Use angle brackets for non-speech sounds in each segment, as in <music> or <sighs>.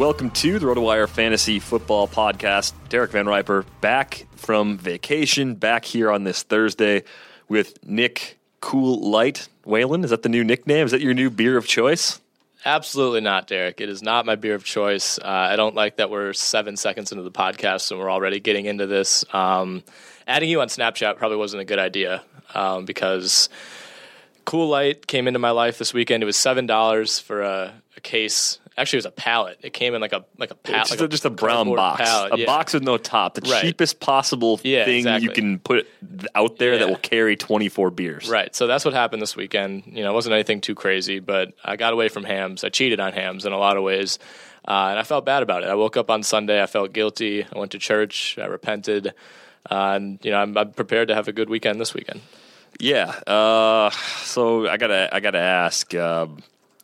Welcome to the RotoWire Fantasy Football Podcast. Derek Van Riper back from vacation, back here on this Thursday with Nick Kul Light Whalen. Is that the new nickname? Is that your new beer of choice? Absolutely not, Derek. It is not my beer of choice. Uh, I don't like that we're seven seconds into the podcast and we're already getting into this. Um, adding you on Snapchat probably wasn't a good idea um, because Kul Light came into my life this weekend. It was seven dollars for a, a case Actually, it was a pallet. It came in like a like a pallet, just, like a, just a brown box, pallet, a yeah. box with no top, the Right. cheapest possible Yeah, thing exactly. you can put out there that will carry twenty four beers. Right. So that's what happened this weekend. You know, it wasn't anything too crazy, but I got away from Hamm's. I cheated on Hamm's in a lot of ways. Uh, and I felt bad about it. I woke up on Sunday. I felt guilty. I went to church. I repented. Uh, and, you know, I'm, I'm prepared to have a good weekend this weekend. Yeah. Uh, so I gotta I gotta ask. W-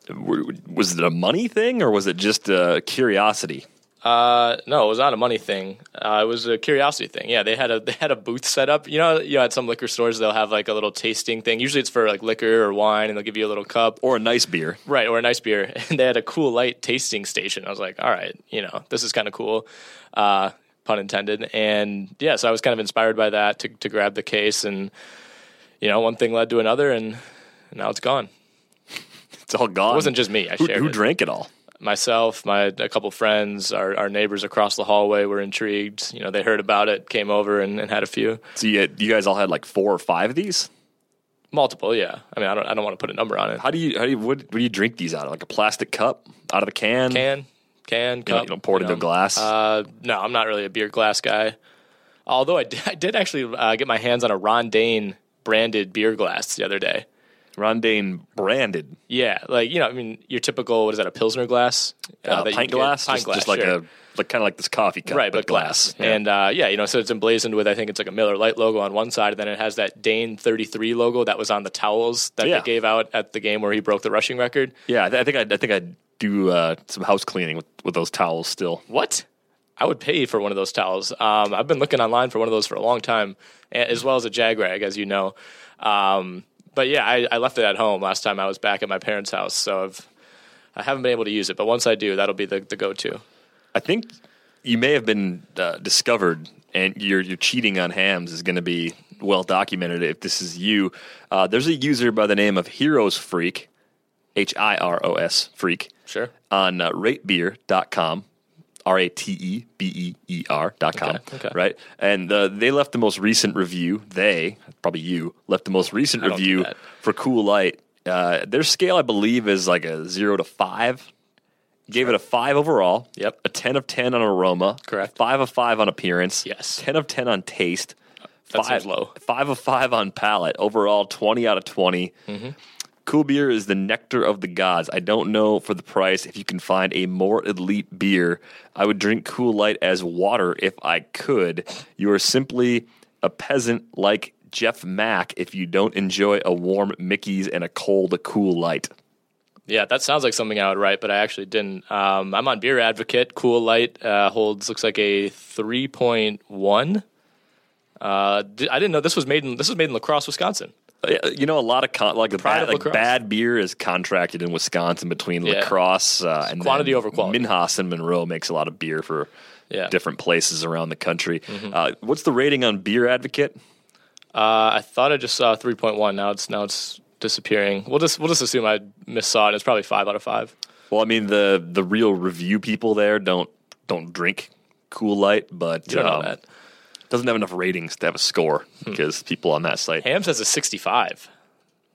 was it a money thing or was it just a curiosity? Uh, no, it was not a money thing. Uh, it was a curiosity thing. Yeah, they had a <laughs> they had a booth set up. You know, you know, at some liquor stores they'll have like a little tasting thing. Usually it's for like liquor or wine, and they'll give you a little cup. Or a nice beer? Right, or a nice beer. <laughs> And they had a Kul Light tasting station. I was like, all right, you know, this is kind of cool, uh, pun intended. And yeah, so I was kind of inspired by that to, to grab the case. And, you know, one thing led to another, and now it's gone. It's all gone. It wasn't just me. I who, shared who it. drank it all. Myself, my a couple friends, our, our neighbors across the hallway were intrigued. You know, they heard about it, came over and, and had a few. So you, you guys all had like four or five of these. Multiple, yeah. I mean, I don't I don't want to put a number on it. How do you how do you what, what do you drink these out of? Like a plastic cup out of a can? Can, can, You cup. don't, you don't pour it into a glass. Uh, no, I'm not really a beer glass guy. Although I did, I did actually uh, get my hands on a Ron Dayne branded beer glass the other day. Ron Dayne branded Yeah, like you know, I mean, your typical what is that? A pilsner glass? uh, you pint glass, Pint just, glass, just like sure. a like kind of like this coffee cup, right, but glass. Yeah. And uh, yeah, you know, so it's emblazoned with I think it's like a Miller Lite logo on one side, and then it has that Dayne 33 logo that was on the towels that Yeah. they gave out at the game where he broke the rushing record. yeah, I, th- I think I, I think I'd do uh, some house cleaning with, with those towels still. What? I would pay for one of those towels. Um, I've been looking online for one of those for a long time, as well as a jag rag, as you know. Um, but yeah, I, I left it at home last time I was back at my parents' house, so I've I haven't been able to use it. But once I do, that'll be the, the go to. I think you may have been uh, discovered, and your your cheating on Hamm's is going to be well documented if this is you. Uh, there's a user by the name of Heroes Freak, H I R O S Freak, Sure. on uh, ratebeer.com. R A T E B E E R dot com. Okay, okay. Right. And uh, they left the most recent review. They, probably you, left the most recent I review for Kul Light. Uh, their scale, I believe, is like a zero to five. Gave it a five overall. Yep. A 10 of 10 on aroma. Correct. Five of five on appearance. Yes. 10 of 10 on taste. That five, low. Five of five on palate. Overall, 20 out of 20. Mm-hmm. Cool beer is the nectar of the gods. I don't know for the price if you can find a more elite beer. I would drink Kul Light as water if I could. You are simply a peasant like Jeff Mack if you don't enjoy a warm Mickey's and a cold Kul Light. Yeah, that sounds like something I would write, but I actually didn't. Um, I'm on Beer Advocate. Kul Light uh, holds looks like a 3.1. Uh, I didn't know this was made in this was made in La Crosse, Wisconsin. Uh, You know, a lot of con- like, the bad, like bad beer is contracted in Wisconsin between Yeah. La Crosse uh, and quantity over quality. Minhas and Monroe makes a lot of beer for Yeah. Mm-hmm. different places around the country. Uh, what's the rating on Beer Advocate? Uh, I thought I just saw 3.1. Now it's now it's disappearing. We'll just we'll just assume I missaw it. It's probably five out of five. Well, I mean the the real review people there don't don't drink Kul Light, but You don't know um, that. Doesn't have enough ratings to have a score Hmm. because people on that site. Hamm's has a 65.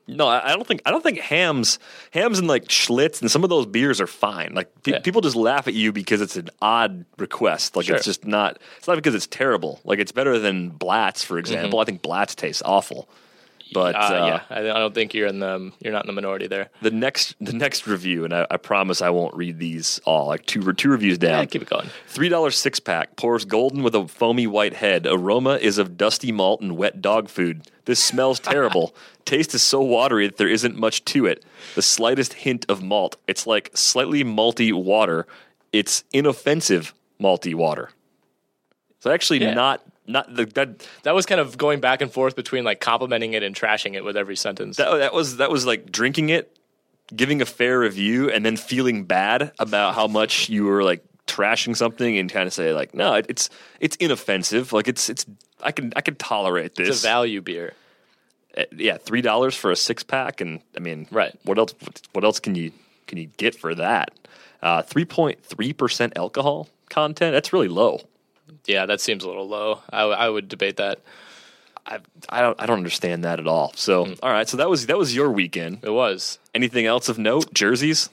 No, I don't think I don't think Hamm's Hamm's and like Schlitz and some of those beers are fine. Like pe- Yeah. people just laugh at you because it's an odd request. Like Sure. it's just not. It's not because it's terrible. Like it's better than Blatz, for example. I think Blatz tastes awful. But. Uh, uh, yeah, I, I don't think you're in the you're not in the minority there. the next the next review, and I, I promise I won't read these all. Like two two reviews down. Yeah, keep it going. Three dollar six pack pours golden with a foamy white head. Aroma is of dusty malt and wet dog food. This smells <laughs> terrible. Taste is so watery that there isn't much to it. The slightest hint of malt. It's like slightly malty water. It's inoffensive malty water. It's actually, Yeah. not not the that, That was kind of going back and forth between like complimenting it and trashing it with every sentence. that that was that was like drinking it, giving a fair review, and then feeling bad about how much you were like trashing something, and kind of say like, no, it, it's it's inoffensive. Like it's it's I can I can tolerate this. it's a value beer. Uh, yeah, three dollars for a six pack, and I mean, Right. What else? What else can you can you get for that? Uh, Three point three percent alcohol content. That's really low. Yeah, that seems a little low. I, w- I would debate that. I I don't I don't understand that at all. So Hmm. all right, so that was that was your weekend. It was. Anything else of note? Jerseys.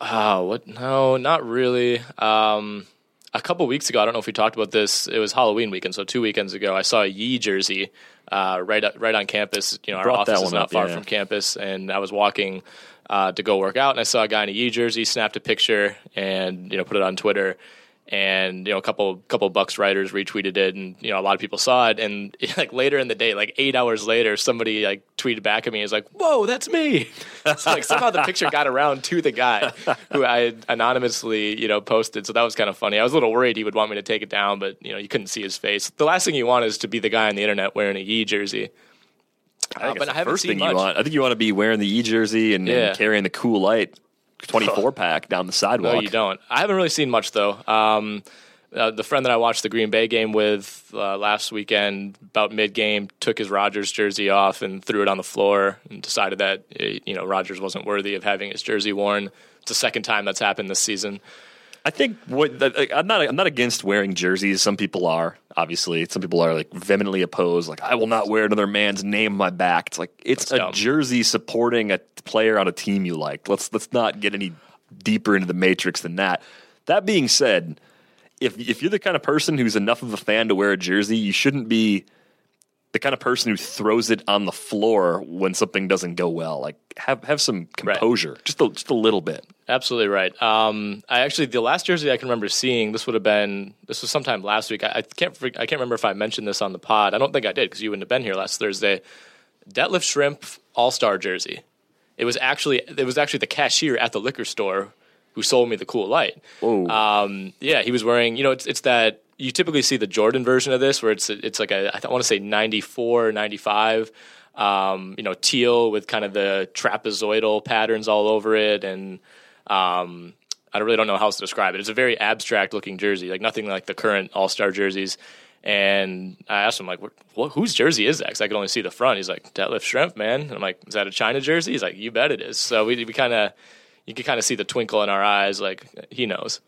Oh, what? No, not really. Um, a couple weeks ago, I don't know if we talked about this. It was Halloween weekend, so two weekends ago, I saw a Yi jersey uh, right right on campus. You know, our office is not up, far yeah. from campus, and I was walking uh, to go work out, and I saw a guy in a Yi jersey, snapped a picture, and you know, put it on Twitter. And you know, a couple couple Bucks writers retweeted it, and you know, a lot of people saw it. And <laughs> like later in the day, like eight hours later, somebody like tweeted back at me, "Is like, whoa, that's me." <laughs> so like somehow the picture got around to the guy who I had anonymously, you know, posted. So that was kind of funny. I was a little worried he would want me to take it down, but you know, you couldn't see his face. The last thing you want is to be the guy on the internet wearing a Yi jersey. I Uh, think but I haven't first seen thing much. you want. I think you want to be wearing the E jersey and, and carrying the Kul Light twenty four <laughs> pack down the sidewalk. No, you don't. I haven't really seen much though. Um, uh, the friend that I watched the Green Bay game with uh, last weekend, about mid game, took his Rodgers jersey off and threw it on the floor, and decided that uh, you know Rodgers wasn't worthy of having his jersey worn. It's the second time that's happened this season. I think what like, I'm not I'm not against wearing jerseys. Some people are obviously. Some people are like vehemently opposed. Like I will not wear another man's name on my back. It's like it's That's a dumb. jersey supporting a player on a team you like. Let's let's not get any deeper into the matrix than that. That being said, if if you're the kind of person who's enough of a fan to wear a jersey, you shouldn't be the kind of person who throws it on the floor when something doesn't go well. Like have have some composure, right. just a, just a little bit. Absolutely right. Um, I actually the last jersey I can remember seeing this would have been this was sometime last week. I, I can't I can't remember if I mentioned this on the pod. I don't think I did because you wouldn't have been here last Thursday. Detlef Schrempf All Star jersey. It was actually it was actually the cashier at the liquor store who sold me the Kul Light. Oh, um, yeah, he was wearing. You know, it's it's that you typically see the Jordan version of this where it's it's like a I want to say 94, 95. Um, you know, teal with kind of the trapezoidal patterns all over it, and um, I really don't know how else to describe it. It's a very abstract looking jersey, like nothing like the current All Star jerseys. And I asked him like, what, whose jersey is that? Because I could only see the front. He's like, Detlef Schrempf, man. And I'm like, is that a China jersey? He's like, you bet it is. So we we kind of you can kind of see the twinkle in our eyes, like he knows.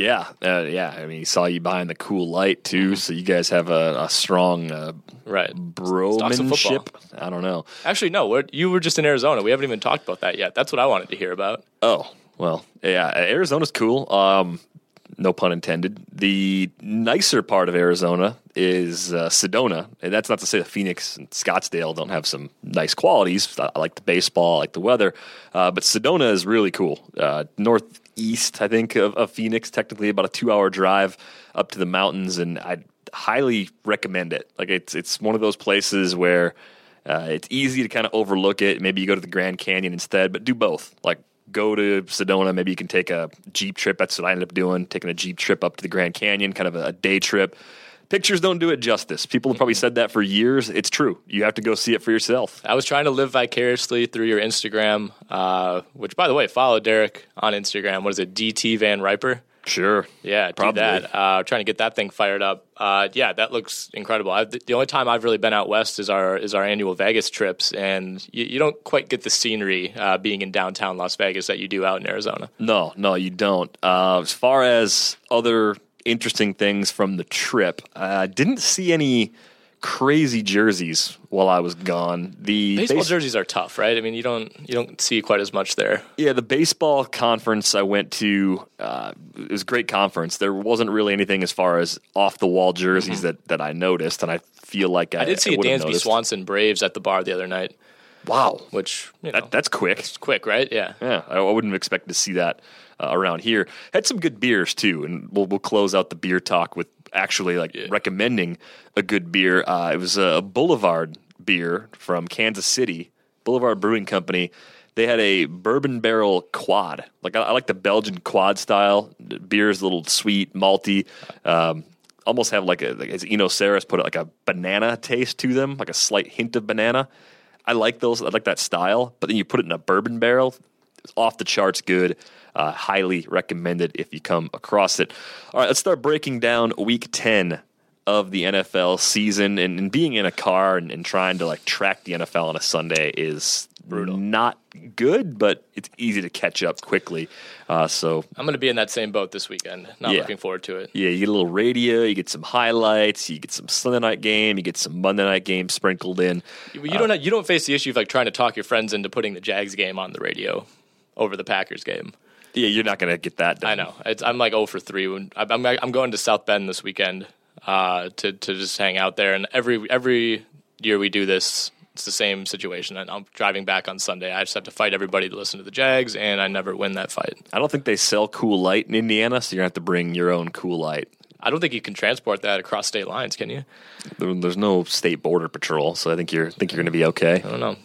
Yeah, uh, yeah. I mean, he saw you buying the Kul Light too, mm-hmm. so you guys have a, a strong uh, right bromanship. I don't know. Actually, no. you were just in Arizona. We haven't even talked about that yet. That's what I wanted to hear about. Oh well, yeah. Arizona's cool. Um, no pun intended. The nicer part of Arizona is uh, Sedona. And that's not to say that Phoenix and Scottsdale don't have some nice qualities. I, like the baseball, I like the weather. Uh, but Sedona is really cool. Uh, northeast, I think, of, of, Phoenix, technically about a two hour drive up to the mountains. And I highly recommend it. Like, it's, it's one of those places where. Uh, it's easy to kind of overlook it. Maybe you go to the Grand Canyon instead, but do both. Like go to Sedona. Maybe you can take a Jeep trip. That's what I ended up doing, taking a Jeep trip up to the Grand Canyon, kind of a day trip. Pictures don't do it justice. People have probably said that for years. It's true. You have to go see it for yourself. I was trying to live vicariously through your Instagram, uh, which, by the way, follow Derek on Instagram. What is it? DT Van Riper. Sure. Yeah, Probably. do that. Uh, trying to get that thing fired up. Uh, yeah, that looks incredible. I've, the only time I've really been out west is our is our annual Vegas trips, and you, you don't quite get the scenery uh, being in downtown Las Vegas that you do out in Arizona. No, no, you don't. Uh, as far as other interesting things from the trip, I didn't see any crazy jerseys while I was gone. The baseball base- jerseys are tough, right? I mean, you don't you don't see quite as much there. Yeah, the baseball conference I went to uh, it was a great conference. There wasn't really anything as far as off the wall jerseys mm-hmm. that that I noticed, and I feel like I, I did see I a Dansby Swanson Braves at the bar the other night. Wow, which you know, that, that's quick. It's quick, right? Yeah, yeah. I wouldn't expect to see that uh, around here. Had some good beers too, and we'll we'll close out the beer talk with actually like yeah. recommending a good beer. Uh, it was a Boulevard beer from Kansas City, Boulevard Brewing Company. They had a bourbon barrel quad. Like I, I like the Belgian quad style. The beer is a little sweet, malty. Um, almost have like a like as Eno Sarris put it, like a banana taste to them, like a slight hint of banana. I like those. I like that style. But then you put it in a bourbon barrel, off the charts good. Uh, highly recommended if you come across it. All right, let's start breaking down week 10 of the NFL season. And, and being in a car and, and, trying to like track the NFL on a Sunday is brutal. Not good, but it's easy to catch up quickly. Uh, so I'm going to be in that same boat this weekend. Not yeah. looking forward to it. Yeah, you get a little radio, you get some highlights, you get some Sunday night game, you get some Monday night game sprinkled in. You, you uh, don't you don't face the issue of like trying to talk your friends into putting the Jags game on the radio over the Packers game. Yeah, you're not going to get that done. I know. It's, I'm like 0 for 3. I'm, I'm going to South Bend this weekend uh, to, to just hang out there. And every, every year we do this, it's the same situation. And I'm driving back on Sunday. I just have to fight everybody to listen to the Jags, and I never win that fight. I don't think they sell Kul Light in Indiana, so you're going to have to bring your own Kul Light. I don't think you can transport that across state lines, can you? There's no state border patrol, so I think you're think you're going to be okay. I don't know.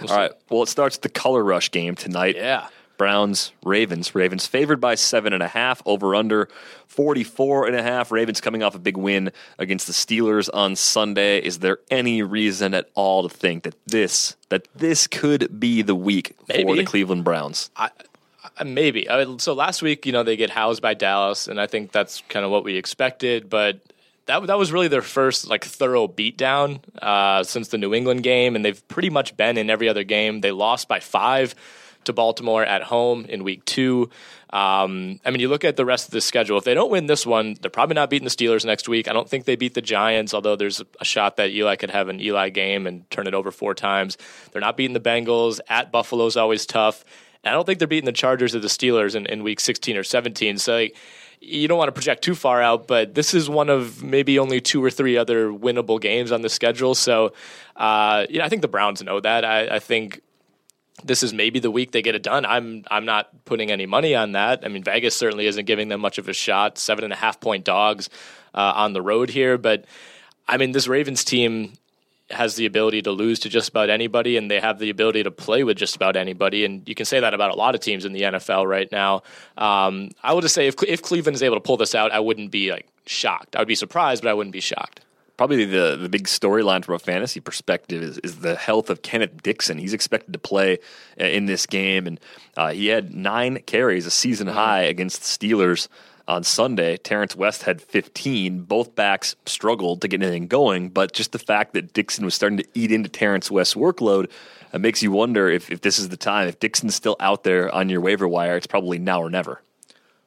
We'll All right. Well, it starts the color rush game tonight. Yeah. Browns, Ravens. Ravens favored by seven and a half, over under 44 and a half. Ravens coming off a big win against the Steelers on Sunday. Is there any reason at all to think that this that this could be the week Maybe. for the Cleveland Browns? I, maybe. so last week, you know, they get housed by Dallas, and I think that's kind of what we expected. But that that was really their first like thorough beatdown uh, since the New England game, and they've pretty much been in every other game. They lost by five to Baltimore at home in week two. Um, I mean, you look at the rest of the schedule. If they don't win this one, they're probably not beating the Steelers next week. I don't think they beat the Giants, although there's a shot that Eli could have an Eli game and turn it over four times. They're not beating the Bengals. At Buffalo's always tough. And I don't think they're beating the Chargers or the Steelers in, in week 16 or 17. So, like, you don't want to project too far out, but this is one of maybe only two or three other winnable games on the schedule. So, uh, you know, I think the Browns know that. I, I think this is maybe the week they get it done. I'm I'm not putting any money on that. I mean, Vegas certainly isn't giving them much of a shot. Seven and a half point dogs uh, on the road here, but I mean, this Ravens team has the ability to lose to just about anybody, and they have the ability to play with just about anybody. And you can say that about a lot of teams in the NFL right now. Um, I would just say, if if Cleveland is able to pull this out, I wouldn't be like shocked. I would be surprised, but I wouldn't be shocked probably the the big storyline from a fantasy perspective is, is the health of Kenneth Dixon. He's expected to play uh, in this game, and uh, he had nine carries, a season mm-hmm. high against the Steelers on Sunday. Terrence West had 15. Both backs struggled to get anything going, but just the fact that Dixon was starting to eat into Terrence West's workload uh, makes you wonder if, if this is the time. If Dixon's still out there on your waiver wire, it's probably now or never.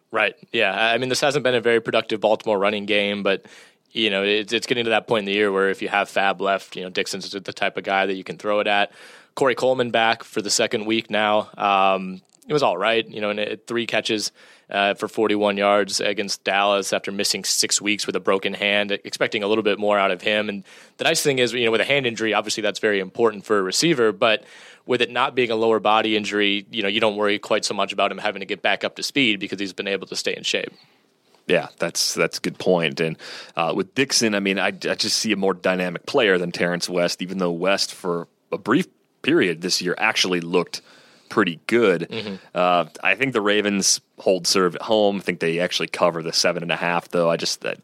Right. Yeah. I mean, this hasn't been a very productive Baltimore running game, but you know, it's, it's getting to that point in the year where if you have FAAB left, you know, Dixon's the type of guy that you can throw it at. Corey Coleman back for the second week now. Um, it was all right, you know, and it, three catches uh, for 41 yards against Dallas after missing six weeks with a broken hand. Expecting a little bit more out of him. And the nice thing is, you know, with a hand injury, obviously that's very important for a receiver, but with it not being a lower body injury, you know, you don't worry quite so much about him having to get back up to speed because he's been able to stay in shape. Yeah, that's that's a good point. And uh, with Dixon, I mean, I, I just see a more dynamic player than Terrence West, even though West, for a brief period this year, actually looked pretty good. Mm-hmm. Uh, I think the Ravens hold serve at home. I think they actually cover the seven and a half, though. I just that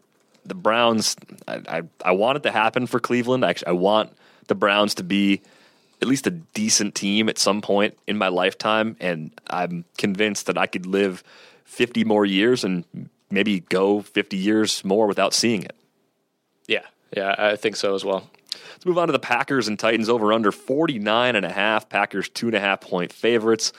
the Browns. I, I, I want it to happen for Cleveland. Actually, I want the Browns to be at least a decent team at some point in my lifetime, and I'm convinced that I could live 50 more years and maybe go 50 years more without seeing it. Yeah, yeah, I think so as well. Let's move on to the Packers and Titans over under 49 and a half. Packers two and a half point favorites.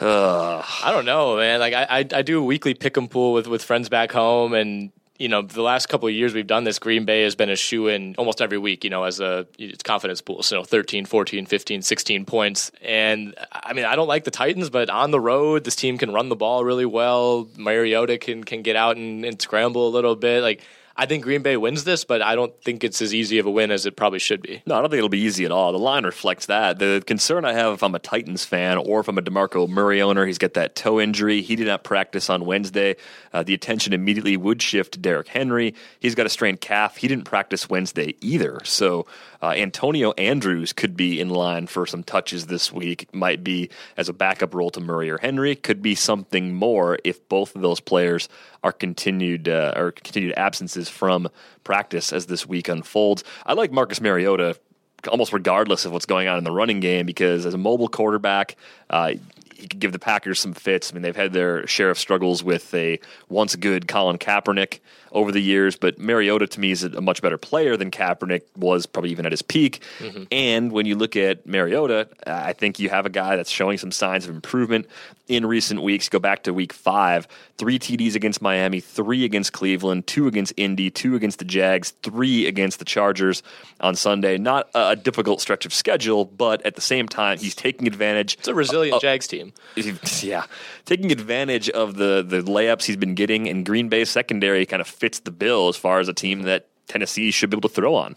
Ugh. I don't know, man. Like I, I, I do a weekly pick 'em pool with with friends back home, and you know, the last couple of years we've done this, Green Bay has been a shoe in almost every week, you know, as a it's confidence pool. So 13, 14, 15, 16 points. And I mean, I don't like the Titans, but on the road, this team can run the ball really well. Mariota can can get out and, and scramble a little bit. Like I think Green Bay wins this, but I don't think it's as easy of a win as it probably should be. No, I don't think it'll be easy at all. The line reflects that. The concern I have if I'm a Titans fan or if I'm a DeMarco Murray owner, he's got that toe injury. He did not practice on Wednesday. Uh, the attention immediately would shift to Derrick Henry. He's got a strained calf. He didn't practice Wednesday either. So uh, Antonio Andrews could be in line for some touches this week. Might be as a backup role to Murray or Henry. Could be something more if both of those players are continued uh, or continued absences from practice as this week unfolds. I like Marcus Mariota almost regardless of what's going on in the running game because as a mobile quarterback, uh, he could give the Packers some fits. I mean, they've had their share of struggles with a once good Colin Kaepernick over the years, but Mariota to me is a much better player than Kaepernick was probably even at his peak. Mm-hmm. And when you look at Mariota, I think you have a guy that's showing some signs of improvement in recent weeks. Go back to week five, three TDs against Miami, three against Cleveland, two against Indy, two against the Jags, three against the Chargers on Sunday. Not a difficult stretch of schedule, but at the same time, he's taking advantage. It's a resilient Jags team. <laughs> Yeah, taking advantage of the the layups he's been getting, and Green Bay secondary kind of fits the bill as far as a team that Tennessee should be able to throw on.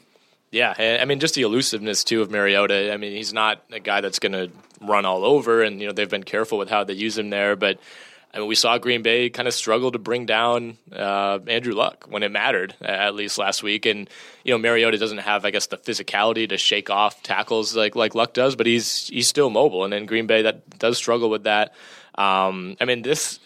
Yeah, I mean, just the elusiveness too of Mariota. I mean, he's not a guy that's going to run all over, and you know they've been careful with how they use him there. But I mean, we saw Green Bay kind of struggle to bring down uh, Andrew Luck when it mattered, at least last week. And you know, Mariota doesn't have, I guess, the physicality to shake off tackles like like Luck does, but he's he's still mobile. And in Green Bay, that does struggle with that. Um, I mean, this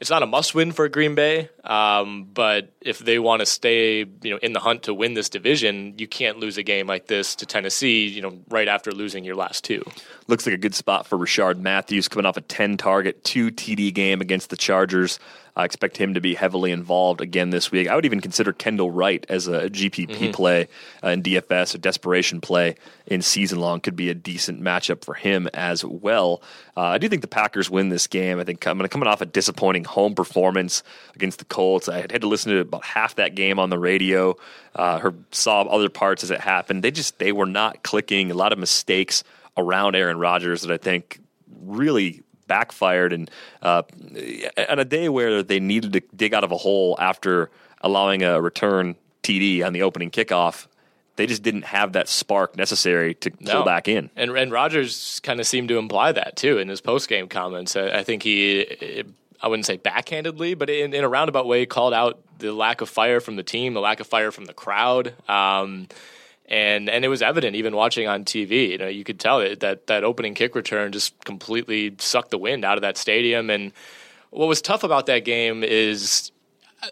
it's not a must win for Green Bay, um, but if they want to stay, you know, in the hunt to win this division, you can't lose a game like this to Tennessee, you know, right after losing your last two. Looks like a good spot for Rishard Matthews coming off a 10 target, 2 TD game against the Chargers. I expect him to be heavily involved again this week. I would even consider Kendall Wright as a GPP mm-hmm. play uh, in DFS, a desperation play in season long could be a decent matchup for him as well. Uh, I do think the Packers win this game. I think I'm coming off a disappointing home performance against the Colts. I had to listen to about half that game on the radio. Uh, heard, saw other parts as it happened. They just they were not clicking. A lot of mistakes around Aaron Rodgers that I think really backfired. And uh, on a day where they needed to dig out of a hole after allowing a return TD on the opening kickoff, they just didn't have that spark necessary to no. pull back in. And, and Rodgers kind of seemed to imply that too in his post game comments. I, I, think he, I wouldn't say backhandedly, but in, in, a roundabout way, called out the lack of fire from the team, the lack of fire from the crowd. Um, and and it was evident even watching on TV. You know, you could tell it, that that opening kick return just completely sucked the wind out of that stadium. And what was tough about that game is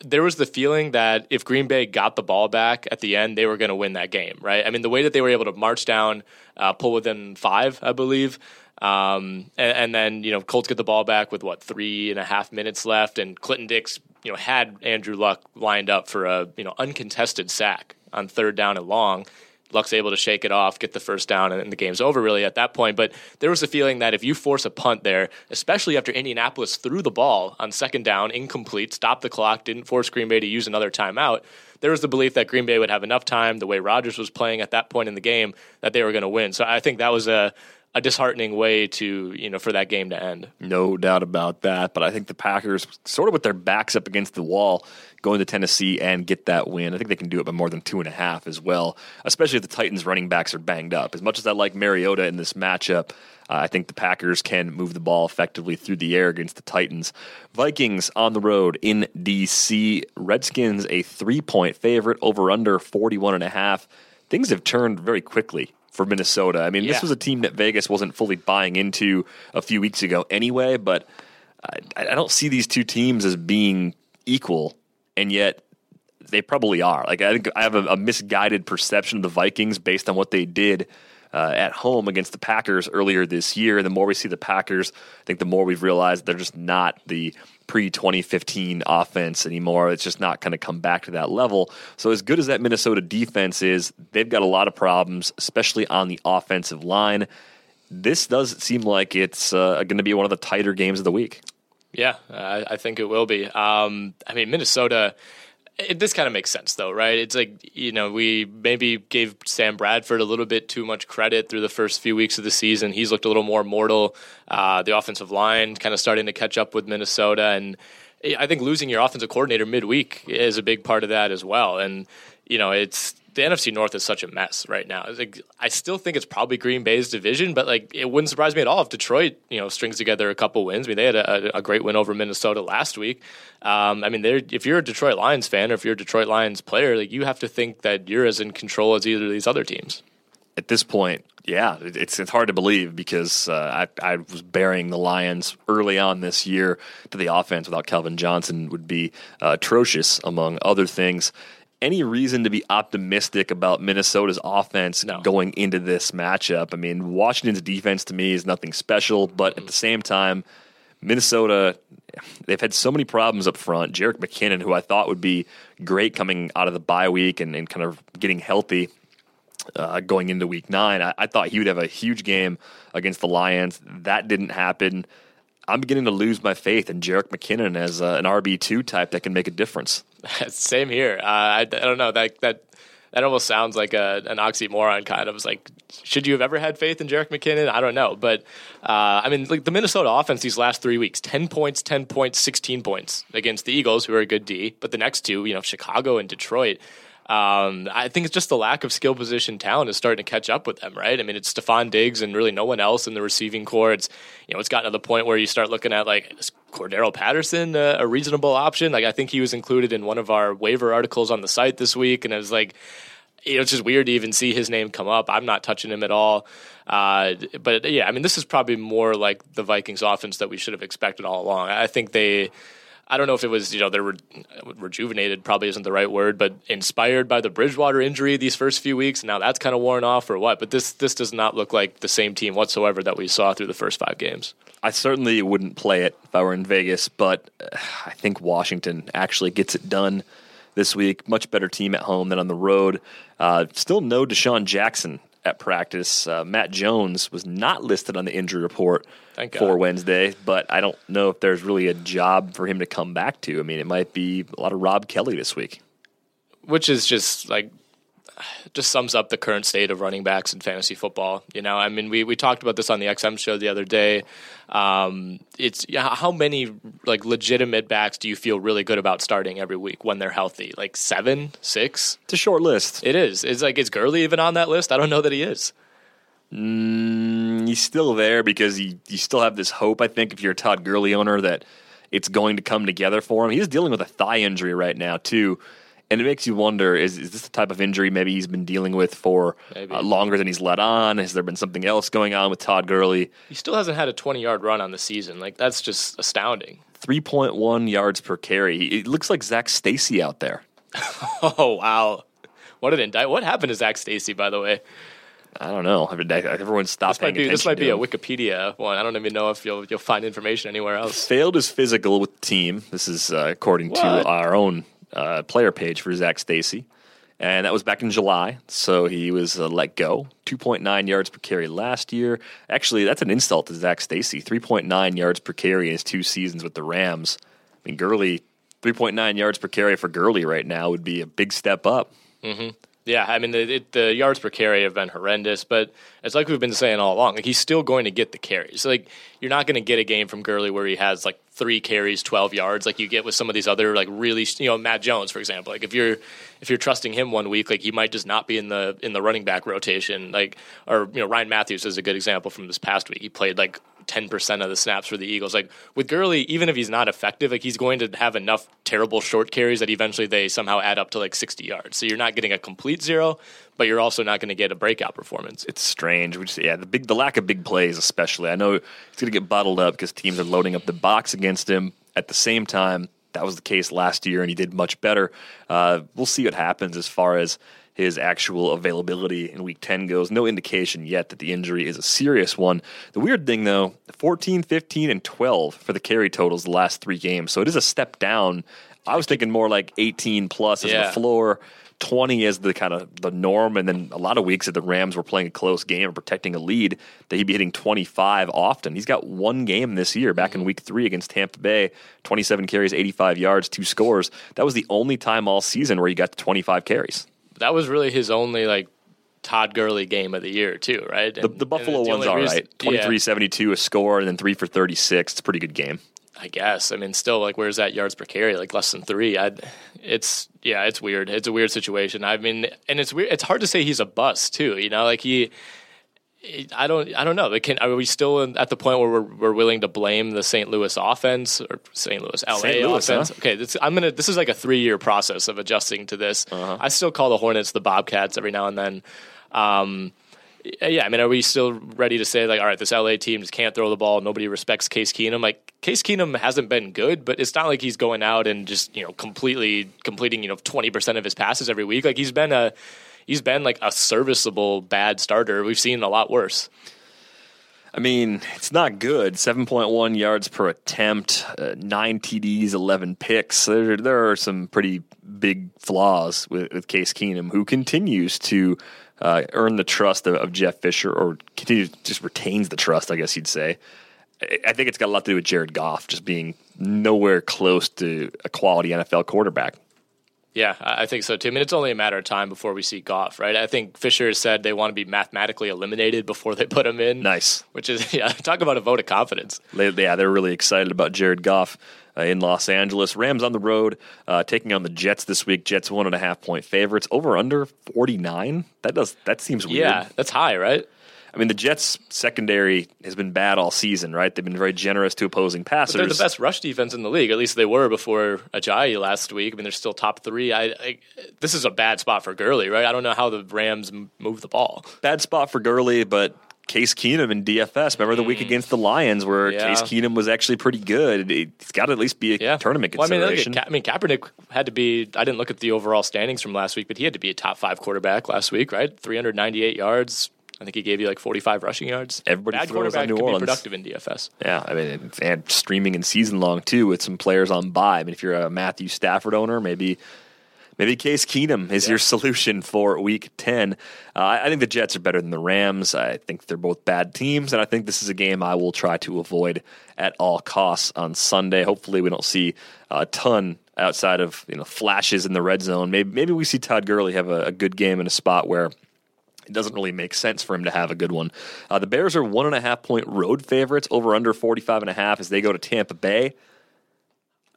there was the feeling that if Green Bay got the ball back at the end, they were going to win that game, right? I mean, the way that they were able to march down, uh, pull within five, I believe, um, and, and, then you know Colts get the ball back with what three and a half minutes left, and Clinton Dix you know had Andrew Luck lined up for a you know uncontested sack on third down and long, Luck's able to shake it off, get the first down, and the game's over really at that point. But there was a feeling that if you force a punt there, especially after Indianapolis threw the ball on second down, incomplete, stopped the clock, didn't force Green Bay to use another timeout, there was the belief that Green Bay would have enough time, the way Rodgers was playing at that point in the game, that they were going to win. So I think that was a a disheartening way to you know for that game to end. No doubt about that. But I think the Packers, sort of with their backs up against the wall, going to Tennessee and get that win. I think they can do it by more than two and a half as well. Especially if the Titans' running backs are banged up. As much as I like Mariota in this matchup. Uh, I think the Packers can move the ball effectively through the air against the Titans. Vikings on the road in D.C. Redskins a three point favorite over under 41 and a half. Things have turned very quickly for Minnesota. I mean, yeah. this was a team that Vegas wasn't fully buying into a few weeks ago anyway, but I, I don't see these two teams as being equal, and yet they probably are. Like, I think I have a, a misguided perception of the Vikings based on what they did uh, at home against the Packers earlier this year. The more we see the Packers, I think the more we've realized they're just not the pre 2015 offense anymore. It's just not going to come back to that level. So, as good as that Minnesota defense is, they've got a lot of problems, especially on the offensive line. This does seem like it's uh, going to be one of the tighter games of the week. Yeah, I, I think it will be. Um, I mean, Minnesota it, this kind of makes sense, though, right? It's like you know we maybe gave Sam Bradford a little bit too much credit through the first few weeks of the season. He's looked a little more mortal. Uh, the offensive line kind of starting to catch up with Minnesota, and I think losing your offensive coordinator midweek is a big part of that as well. And you know, it's the NFC North is such a mess right now. Like, I still think it's probably Green Bay's division, but like it wouldn't surprise me at all if Detroit, you know, strings together a couple wins. I mean, they had a, a great win over Minnesota last week. Um, I mean, if you're a Detroit Lions fan or if you're a Detroit Lions player, like you have to think that you're as in control as either of these other teams. At this point, yeah, it's it's hard to believe because uh, I, I was burying the Lions early on this year to the offense without Calvin Johnson would be uh, atrocious among other things any reason to be optimistic about Minnesota's offense no. going into this matchup. I mean, Washington's defense to me is nothing special, but at the same time, Minnesota, they've had so many problems up front. Jerick McKinnon, who I thought would be great coming out of the bye week and, and kind of getting healthy uh, going into week nine, I, I thought he would have a huge game against the Lions. That didn't happen. I'm beginning to lose my faith in Jerick McKinnon as uh, an RB two type that can make a difference. <laughs> Same here. Uh, I, I, don't know that that that almost sounds like a, an oxymoron kind of. It's like, should you have ever had faith in Jerick McKinnon? I don't know, but uh, I mean, like the Minnesota offense these last three weeks: ten points, ten points, sixteen points against the Eagles, who are a good D. But the next two, you know, Chicago and Detroit. Um, I think it's just the lack of skill position talent is starting to catch up with them, right? I mean, it's Stefon Diggs and really no one else in the receiving corps. It's you know, it's gotten to the point where you start looking at like is Cordarrelle Patterson uh, a reasonable option? Like I think he was included in one of our waiver articles on the site this week, and it was like you know, it's just weird to even see his name come up. I'm not touching him at all. Uh, but yeah, I mean, this is probably more like the Vikings offense that we should have expected all along. I think they I don't know if it was, you know, they're re- rejuvenated, probably isn't the right word, but inspired by the Bridgewater injury these first few weeks. Now that's kind of worn off or what? But this this does not look like the same team whatsoever that we saw through the first five games. I certainly wouldn't play it if I were in Vegas, but uh, I think Washington actually gets it done this week. Much better team at home than on the road. Uh, still no DeSean Jackson at practice. Uh, Matt Jones was not listed on the injury report for Wednesday, but I don't know if there's really a job for him to come back to. I mean, it might be a lot of Rob Kelley this week. Which is just like just sums up the current state of running backs in fantasy football. You know, I mean, we, we talked about this on the XM show the other day. Um, it's how many like legitimate backs do you feel really good about starting every week when they're healthy? Like seven, six? It's a short list. It is. It's like is Gurley even on that list? I don't know that he is. Mm, he's still there because you, you still have this hope. I think if you're a Todd Gurley owner that it's going to come together for him. He's dealing with a thigh injury right now too. And it makes you wonder: is, is this the type of injury maybe he's been dealing with for uh, longer than he's let on? Has there been something else going on with Todd Gurley? He still hasn't had a twenty-yard run on the season. Like that's just astounding. Three point one yards per carry. It looks like Zac Stacy out there. <laughs> oh wow! What an indict! What happened to Zac Stacy, by the way? I don't know. Everyone stopped. This might be, this might be a Wikipedia one. I don't even know if you'll you'll find information anywhere else. Failed his physical with the team. This is uh, according what? to our own uh, player page for Zac Stacy, and that was back in July. So he was uh, let go. Two point nine yards per carry last year. Actually, that's an insult to Zac Stacy. Three point nine yards per carry in his two seasons with the Rams. I mean, Gurley, three point nine yards per carry for Gurley right now would be a big step up. Mm-hmm. Yeah, I mean the, it, the yards per carry have been horrendous, but it's like we've been saying all along. Like he's still going to get the carries. Like you're not going to get a game from Gurley where he has like three carries, twelve yards, like you get with some of these other like really, you know, Matt Jones, for example. Like if you're if you're trusting him one week, like he might just not be in the in the running back rotation. Like or you know Ryan Mathews is a good example from this past week. He played like 10% of the snaps for the Eagles. Like with Gurley, even if he's not effective, like he's going to have enough terrible short carries that eventually they somehow add up to like 60 yards. So you're not getting a complete zero, but you're also not going to get a breakout performance. It's strange. Which yeah, the big the lack of big plays especially. I know it's going to get bottled up because teams are loading up the box against him. At the same time, that was the case last year, and he did much better. Uh, we'll see what happens as far as his actual availability in week 10 goes. No indication yet that the injury is a serious one. The weird thing, though, 14, 15, and 12 for the carry totals the last three games. So it is a step down. I was thinking more like 18 plus as yeah. the floor. 20 as the kind of the norm, and then a lot of weeks that the Rams were playing a close game or protecting a lead, that he'd be hitting 25 often. He's got one game this year, back mm-hmm. in week three against Tampa Bay, 27 carries, 85 yards, two scores. That was the only time all season where he got to 25 carries that was really his only like Todd Gurley game of the year too, right? And, the, the, Buffalo the one's all reason, right. 23-72 yeah. a score and then 3 for 36. It's a pretty good game. I guess. I mean, still, like, where's that yards per carry? Like less than three. I'd, it's yeah, it's weird. It's a weird situation. I mean, and it's weird. It's hard to say he's a bust too. You know, like he I don't. I don't know. Can, are we still at the point where we're, we're willing to blame the St. Louis offense or St. Louis LA St. Louis, offense? Huh? Okay, this, I'm gonna. This is like a three year process of adjusting to this. Uh-huh. I still call the Hornets the Bobcats every now and then. Um, yeah, I mean, are we still ready to say like, all right, this LA team just can't throw the ball. Nobody respects Case Keenum. Like Case Keenum hasn't been good, but it's not like he's going out and just you know completely completing you know twenty percent of his passes every week. Like he's been a he's been like a serviceable bad starter. We've seen a lot worse. I mean, it's not good. 7.1 yards per attempt, uh, nine TDs, 11 picks. There, there are some pretty big flaws with, with Case Keenum, who continues to uh, earn the trust of, of, Jeff Fisher, or continues just retains the trust, I guess you'd say. I think it's got a lot to do with Jared Goff just being nowhere close to a quality NFL quarterback. Yeah, I think so too. I mean, it's only a matter of time before we see Goff, right? I think Fisher said they want to be mathematically eliminated before they put him in. Nice. Which is, <laughs> yeah, talk about a vote of confidence. Yeah, they're really excited about Jared Goff uh, in Los Angeles. Rams on the road, uh, taking on the Jets this week. Jets one and a half point favorites. Over under 49. That does, that seems weird. Yeah, that's high, right? I mean, the Jets' secondary has been bad all season, right? They've been very generous to opposing passers. But they're the best rush defense in the league. At least they were before Ajayi last week. I mean, they're still top three. I, I, this is a bad spot for Gurley, right? I don't know how the Rams move the ball. Bad spot for Gurley, but Case Keenum in DFS. Remember the week mm. against the Lions where yeah. Case Keenum was actually pretty good. It's got to at least be a yeah. tournament consideration. Well, I, mean, Ka- I mean, Kaepernick had to be. I didn't look at the overall standings from last week, but he had to be a top five quarterback last week, right? 398 yards, I think he gave you like 45 rushing yards. Everybody Bad throws on New Orleans. productive in DFS. Yeah, I mean, and streaming and season long too with some players on bye. I mean, if you're a Matthew Stafford owner, maybe maybe Case Keenum is yeah. your <laughs> solution for Week 10. Uh, I think the Jets are better than the Rams. I think they're both bad teams, and I think this is a game I will try to avoid at all costs on Sunday. Hopefully, we don't see a ton outside of you know flashes in the red zone. Maybe maybe we see Todd Gurley have a, a good game in a spot where it doesn't really make sense for him to have a good one. Uh, the Bears are one and a half point road favorites over under 45 and a half as they go to Tampa Bay.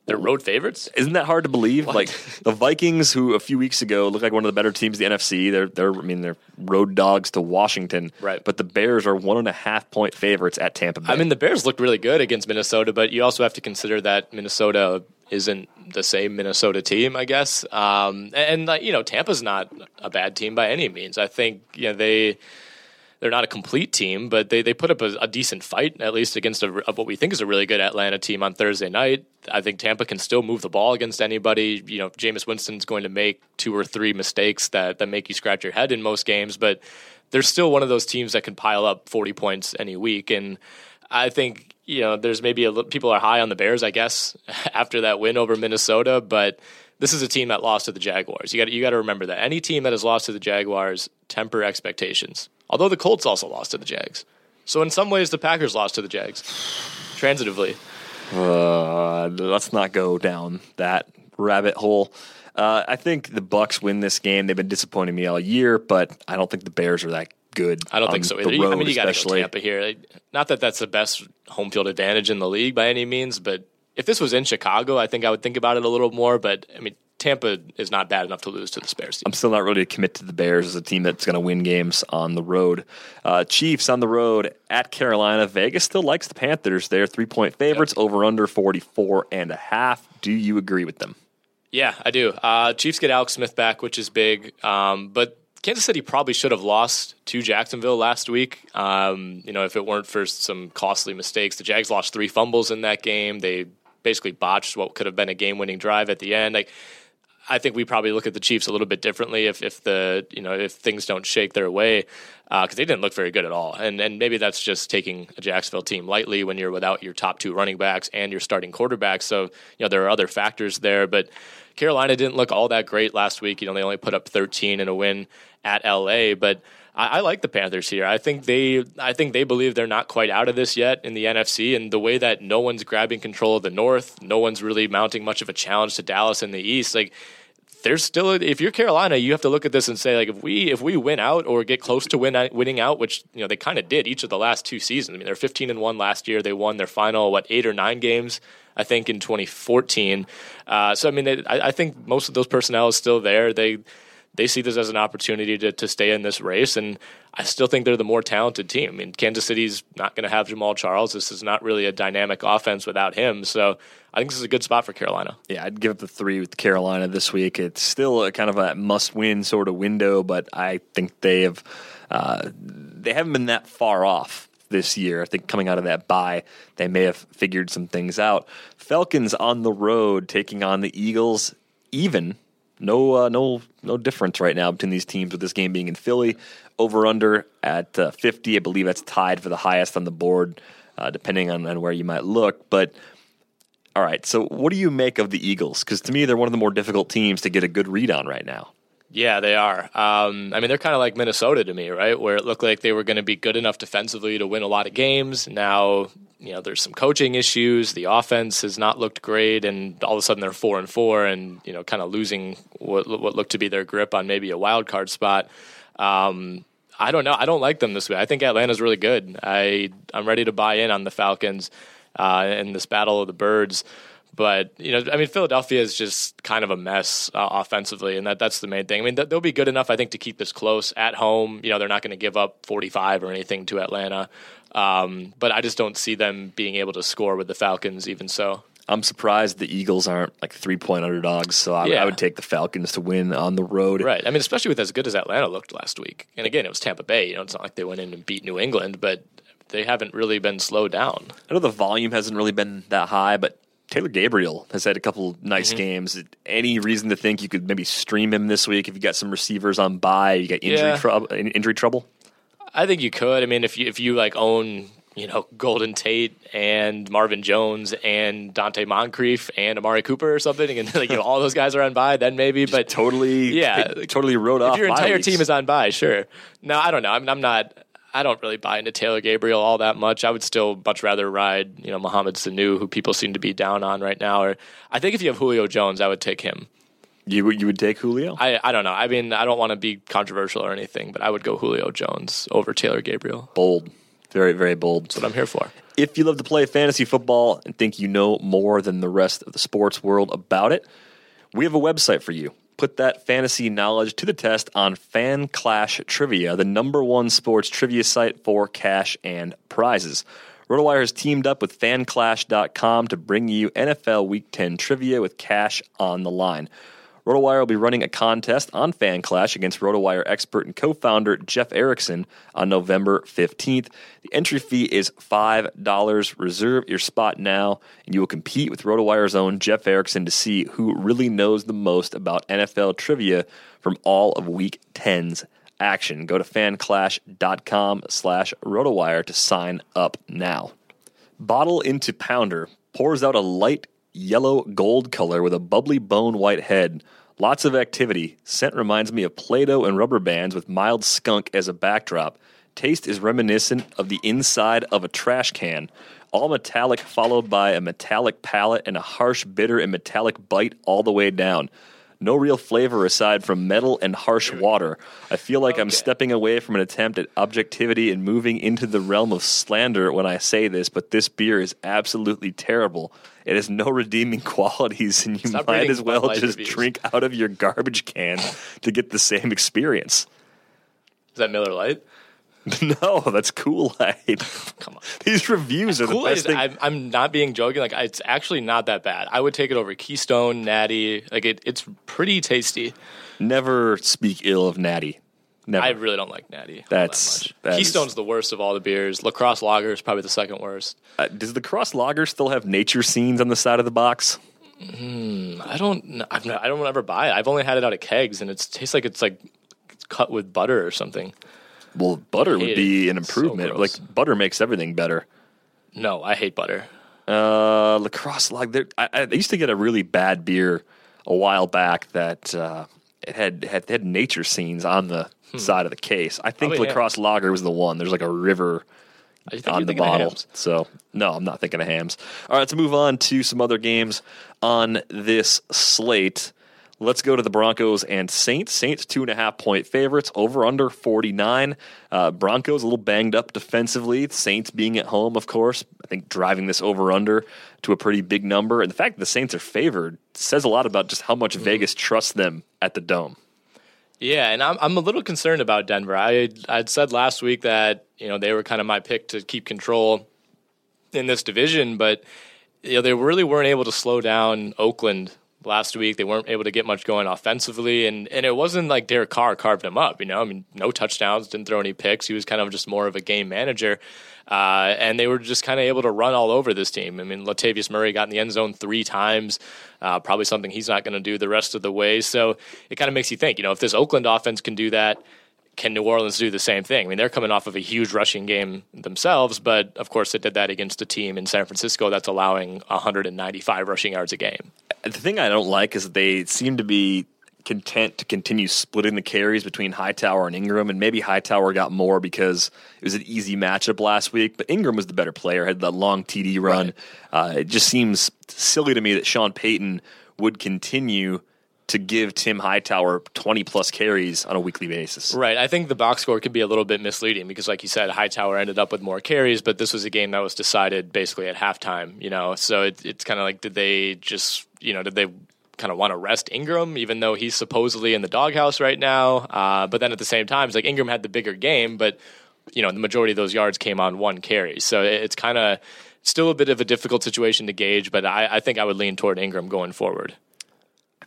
They're road favorites. Isn't that hard to believe? Like the Vikings, who a few weeks ago looked like one of the better teams in the NFC, they're they're I mean they're road dogs to Washington, Right. But the Bears are one and a half point favorites at Tampa Bay. I mean, the Bears looked really good against Minnesota, but you also have to consider that Minnesota isn't the same Minnesota team, I guess. Um, and like, you know, Tampa's not a bad team by any means. I think you know they they're not a complete team, but they, they put up a, a decent fight at least against a, what we think is a really good Atlanta team on Thursday night. I think Tampa can still move the ball against anybody. You know, Jameis Winston's going to make two or three mistakes that that make you scratch your head in most games, but they're still one of those teams that can pile up 40 points any week and I think you know there's maybe a people are high on the Bears, I guess, <laughs> after that win over Minnesota, but this is a team that lost to the Jaguars. You got you got to remember that any team that has lost to the Jaguars temper expectations. Although the Colts also lost to the Jags, so in some ways the Packers lost to the Jags, transitively. Uh, let's not go down that rabbit hole. Uh, I think the Bucks win this game. They've been disappointing me all year, but I don't think the Bears are that good. I don't on think so the either. I mean, you got to go. Tampa here. Not that that's the best home field advantage in the league by any means, but if this was in Chicago, I think I would think about it a little more. But I mean, Tampa is not bad enough to lose to the Bears team. I'm still not ready to commit to the Bears as a team that's going to win games on the road. Uh, Chiefs on the road at Carolina. Vegas still likes the Panthers. They're three point favorites over under 44 and a half. Do you agree with them? Yeah, I do. Uh, Chiefs get Alex Smith back, which is big. Um, but Kansas City probably should have lost to Jacksonville last week. Um, you know, if it weren't for some costly mistakes, the Jags lost three fumbles in that game. They basically botched what could have been a game-winning drive at the end. Like, I think we probably look at the Chiefs a little bit differently if, if the you know if things don't shake their way because they didn't look very good at all, and and maybe that's just taking a Jacksonville team lightly when you're without your top two running backs and your starting quarterback. So you know there are other factors there, but Carolina didn't look all that great last week. You know they only put up 13 in a win at LA, but I, I like the Panthers here. I think they I think they believe they're not quite out of this yet in the NFC, and the way that no one's grabbing control of the North, no one's really mounting much of a challenge to Dallas in the East, like there's still if you're Carolina, you have to look at this and say like if we if we win out or get close to win winning out, which you know they kind of did each of the last two seasons. I mean, they're 15 and one last year. They won their final what eight or nine games, I think, in 2014. Uh, so I mean, it, I, I think most of those personnel is still there. They they see this as an opportunity to, to stay in this race. And I still think they're the more talented team. I mean, Kansas City's not going to have Jamaal Charles. This is not really a dynamic offense without him. So I think this is a good spot for Carolina. Yeah, I'd give up the three with Carolina this week. It's still a kind of a must-win sort of window, but I think they have uh, they haven't been that far off this year. I think coming out of that bye, they may have figured some things out. Falcons on the road taking on the Eagles, even no uh, no no difference right now between these teams with this game being in Philly. Over under at uh, 50, I believe that's tied for the highest on the board, uh, depending on, on where you might look. But all right, so what do you make of the Eagles? Because to me, they're one of the more difficult teams to get a good read on right now. Yeah, they are. Um, I mean, they're kind of like Minnesota to me, right? Where it looked like they were going to be good enough defensively to win a lot of games. Now, you know, there's some coaching issues. The offense has not looked great, and all of a sudden they're four and four, and you know, kind of losing what, what looked to be their grip on maybe a wild card spot. Um, I don't know. I don't like them this way. I think Atlanta's really good. I I'm ready to buy in on the Falcons uh, in this battle of the birds. But you know, I mean, Philadelphia is just kind of a mess uh, offensively, and that that's the main thing. I mean, th- they'll be good enough, I think, to keep this close at home. You know, they're not going to give up 45 or anything to Atlanta, um, but I just don't see them being able to score with the Falcons. Even so, I'm surprised the Eagles aren't like three point underdogs, so I, Yeah. I would take the Falcons to win on the road. right? I mean, especially with as good as Atlanta looked last week. And again, it was Tampa Bay. You know, it's not like they went in and beat New England, but they haven't really been slowed down. I know the volume hasn't really been that high, but Taylor Gabriel has had a couple nice mm-hmm. games. Any reason to think you could maybe stream him this week if you got some receivers on buy? you got injury Yeah. trouble, injury trouble? I think you could. I mean, if you if you like own you know Golden Tate and Marvin Jones and Donte Moncrief and Amari Cooper or something, and <laughs> like you know, all those guys are on buy, then maybe. But Totally, yeah, totally wrote off. if your entire weeks. team is on buy, sure. No, I don't know. I'm, I'm not. I don't really buy into Taylor Gabriel all that much. I would still much rather ride, you know, Mohamed Sanu, who people seem to be down on right now. Or I think if you have Julio Jones, I would take him. You would- you would take Julio? I, I don't know. I mean, I don't want to be controversial or anything, but I would go Julio Jones over Taylor Gabriel. bold, very very bold. That's what I'm here for. If you love to play fantasy football and think you know more than the rest of the sports world about it, we have a website for you. Put that fantasy knowledge to the test on Fan Clash Trivia, the number one sports trivia site for cash and prizes. RotoWire has teamed up with fanclash.com to bring you NFL Week 10 trivia with cash on the line. RotoWire will be running a contest on Fan Clash against RotoWire expert and co-founder Jeff Erickson on November 15th. The entry fee is $5. Reserve your spot now, and you will compete with RotoWire's own Jeff Erickson to see who really knows the most about NFL trivia from all of Week 10's action. Go to fanclash.com slash RotoWire to sign up now. Bottle into pounder pours out a light yellow gold color with a bubbly bone white head. Lots of activity. Scent reminds me of Play Doh and rubber bands with mild skunk as a backdrop. Taste is reminiscent of the inside of a trash can. All metallic, followed by a metallic palate and a harsh, bitter, and metallic bite all the way down. No real flavor aside from metal and harsh water. I feel like I'm stepping away from an attempt at objectivity and moving into the realm of slander when I say this, but this beer is absolutely terrible. It has no redeeming <laughs> qualities, and you Stop might as well just reviews. drink out of your garbage can to get the same experience. Is that Miller Lite? <laughs> No, that's Kul Light. Come on. These reviews are the Kool best thing. I'm, I'm not being joking. Like, it's actually not that bad. I would take it over Keystone, Natty. Like, it, it's pretty tasty. Never speak ill of Natty. Never. I really don't like Natty. That's- that that is- Keystone's the worst of all the beers. La Crosse Lager is probably the second worst. Uh, does the Cross Lager still have nature scenes on the side of the box? I don't. I've not, I don't ever buy it. I've only had it out of kegs, and it tastes like it's like it's cut with butter or something. Well, butter would be it. an It's so improvement. like butter makes everything better. No, I hate butter. Uh, La Crosse lager. I, I used to get a really bad beer a while back that uh, it had, had had nature scenes on the side of the case. I think Hmm. Probably La Crosse lager was the one. There's like a river on the bottle. So no, I'm not thinking of Hamm's. All right, let's move on to some other games on this slate. Let's go to the Broncos and Saints. Saints two and a half point favorites over under 49. Uh, Broncos a little banged up defensively. Saints being at home, of course. I think driving this over under to a pretty big number. And the fact that the Saints are favored says a lot about just how much Vegas trusts them at the dome. Yeah, and I'm I'm a little concerned about Denver. I I'd said last week that you know they were kind of my pick to keep control in this division, but you know they really weren't able to slow down Oakland last week. They weren't able to get much going offensively, and and it wasn't like Derek Carr carved him up. You know, I mean, no touchdowns, didn't throw any picks. He was kind of just more of a game manager. Uh, and they were just kind of able to run all over this team. I mean, Latavius Murray got in the end zone three times, uh, probably something he's not going to do the rest of the way. So it kind of makes you think, you know, if this Oakland offense can do that, can New Orleans do the same thing? I mean, they're coming off of a huge rushing game themselves, but of course, they did that against a team in San Francisco that's allowing 195 rushing yards a game. The thing I don't like is that they seem to be content to continue splitting the carries between Hightower and Ingram, and maybe Hightower got more because it was an easy matchup last week. But Ingram was the better player, had that long TD run. Uh, it just seems silly to me that Sean Payton would continue to give Tim Hightower twenty plus carries on a weekly basis. Right. I think the box score could be a little bit misleading because, like you said, Hightower ended up with more carries, but this was a game that was decided basically at halftime. You know, so it, it's kind of like did they just you know did they kind of want to rest Ingram even though he's supposedly in the doghouse right now? Uh, but then at the same time, it's like Ingram had the bigger game, but you know the majority of those yards came on one carry, so it- it's kind of still a bit of a difficult situation to gauge. But I, I think I would lean toward Ingram going forward.